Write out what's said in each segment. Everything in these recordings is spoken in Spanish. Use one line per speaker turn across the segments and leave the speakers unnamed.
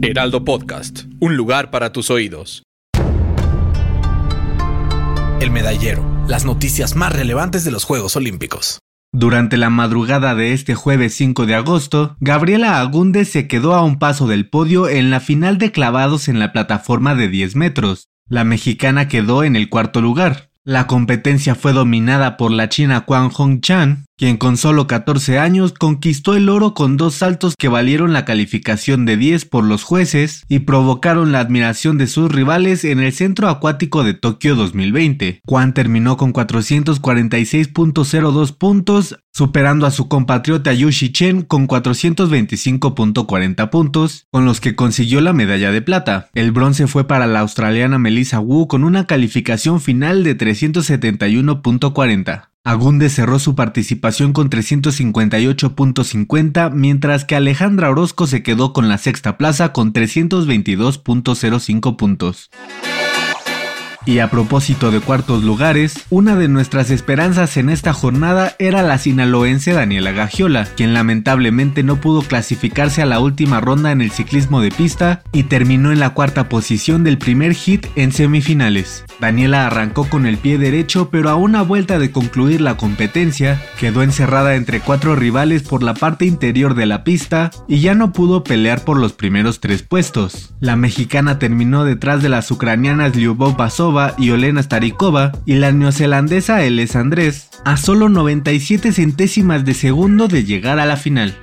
Heraldo Podcast, un lugar para tus oídos.
El medallero, las noticias más relevantes de los Juegos Olímpicos.
Durante la madrugada de este jueves 5 de agosto, Gabriela Agúndez se quedó a un paso del podio en la final de clavados en la plataforma de 10 metros. La mexicana quedó en el cuarto lugar. La competencia fue dominada por la china Kwang Hong Chan, quien con solo 14 años conquistó el oro con dos saltos que valieron la calificación de 10 por los jueces y provocaron la admiración de sus rivales en el Centro Acuático de Tokio 2020. Kwang terminó con 446.02 puntos, superando a su compatriota Yushi Chen con 425.40 puntos, con los que consiguió la medalla de plata. El bronce fue para la australiana Melissa Wu con una calificación final de 371.40. Agunde cerró su participación con 358.50, mientras que Alejandra Orozco se quedó con la sexta plaza con 322.05 puntos. Y a propósito de cuartos lugares, una de nuestras esperanzas en esta jornada era la sinaloense Daniela Gagiola, quien lamentablemente no pudo clasificarse a la última ronda en el ciclismo de pista y terminó en la cuarta posición del primer hit en semifinales. Daniela arrancó con el pie derecho, pero a una vuelta de concluir la competencia, quedó encerrada entre cuatro rivales por la parte interior de la pista y ya no pudo pelear por los primeros tres puestos. La mexicana terminó detrás de las ucranianas Lyubov Basova y Olena Starikova y la neozelandesa Eles Andrés a solo 97 centésimas de segundo de llegar a la final.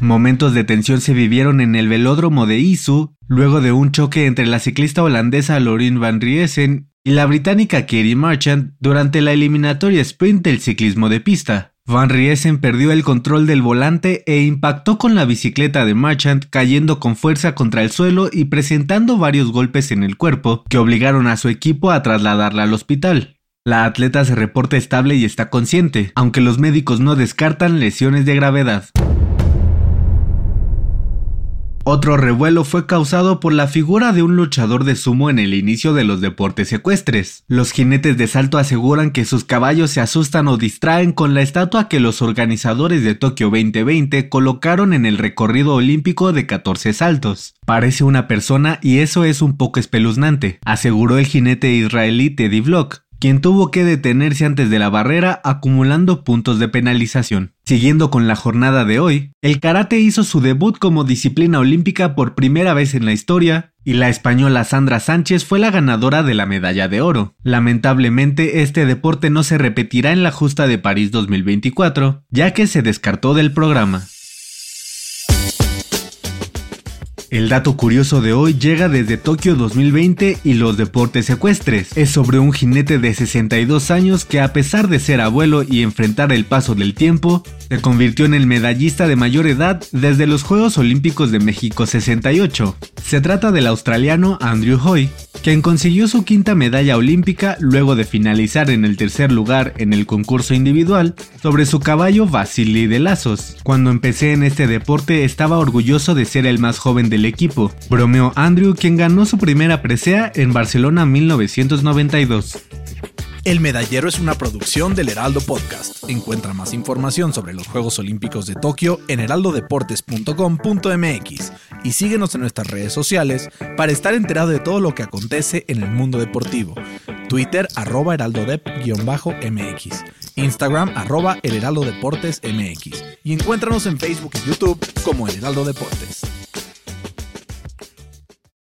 Momentos de tensión se vivieron en el velódromo de Isu luego de un choque entre la ciclista holandesa Lorin van Riesen y la británica Kerry Marchant durante la eliminatoria sprint del ciclismo de pista. Van Riesen perdió el control del volante e impactó con la bicicleta de Marchant cayendo con fuerza contra el suelo y presentando varios golpes en el cuerpo que obligaron a su equipo a trasladarla al hospital. La atleta se reporta estable y está consciente, aunque los médicos no descartan lesiones de gravedad. Otro revuelo fue causado por la figura de un luchador de sumo en el inicio de los deportes ecuestres. Los jinetes de salto aseguran que sus caballos se asustan o distraen con la estatua que los organizadores de Tokio 2020 colocaron en el recorrido olímpico de 14 saltos. Parece una persona y eso es un poco espeluznante, aseguró el jinete israelí Teddy Vlog quien tuvo que detenerse antes de la barrera acumulando puntos de penalización. Siguiendo con la jornada de hoy, el karate hizo su debut como disciplina olímpica por primera vez en la historia, y la española Sandra Sánchez fue la ganadora de la medalla de oro. Lamentablemente, este deporte no se repetirá en la justa de París 2024, ya que se descartó del programa. El dato curioso de hoy llega desde Tokio 2020 y los deportes ecuestres. Es sobre un jinete de 62 años que a pesar de ser abuelo y enfrentar el paso del tiempo, se convirtió en el medallista de mayor edad desde los Juegos Olímpicos de México 68. Se trata del australiano Andrew Hoy, quien consiguió su quinta medalla olímpica luego de finalizar en el tercer lugar en el concurso individual sobre su caballo Vasily de Lazos. Cuando empecé en este deporte estaba orgulloso de ser el más joven del equipo, bromeó Andrew quien ganó su primera presea en Barcelona 1992.
El Medallero es una producción del Heraldo Podcast. Encuentra más información sobre los Juegos Olímpicos de Tokio en heraldodeportes.com.mx y síguenos en nuestras redes sociales para estar enterado de todo lo que acontece en el mundo deportivo. Twitter arroba heraldodep-mx, Instagram arroba el heraldo deportes y encuéntranos en Facebook y YouTube como el Heraldo Deportes.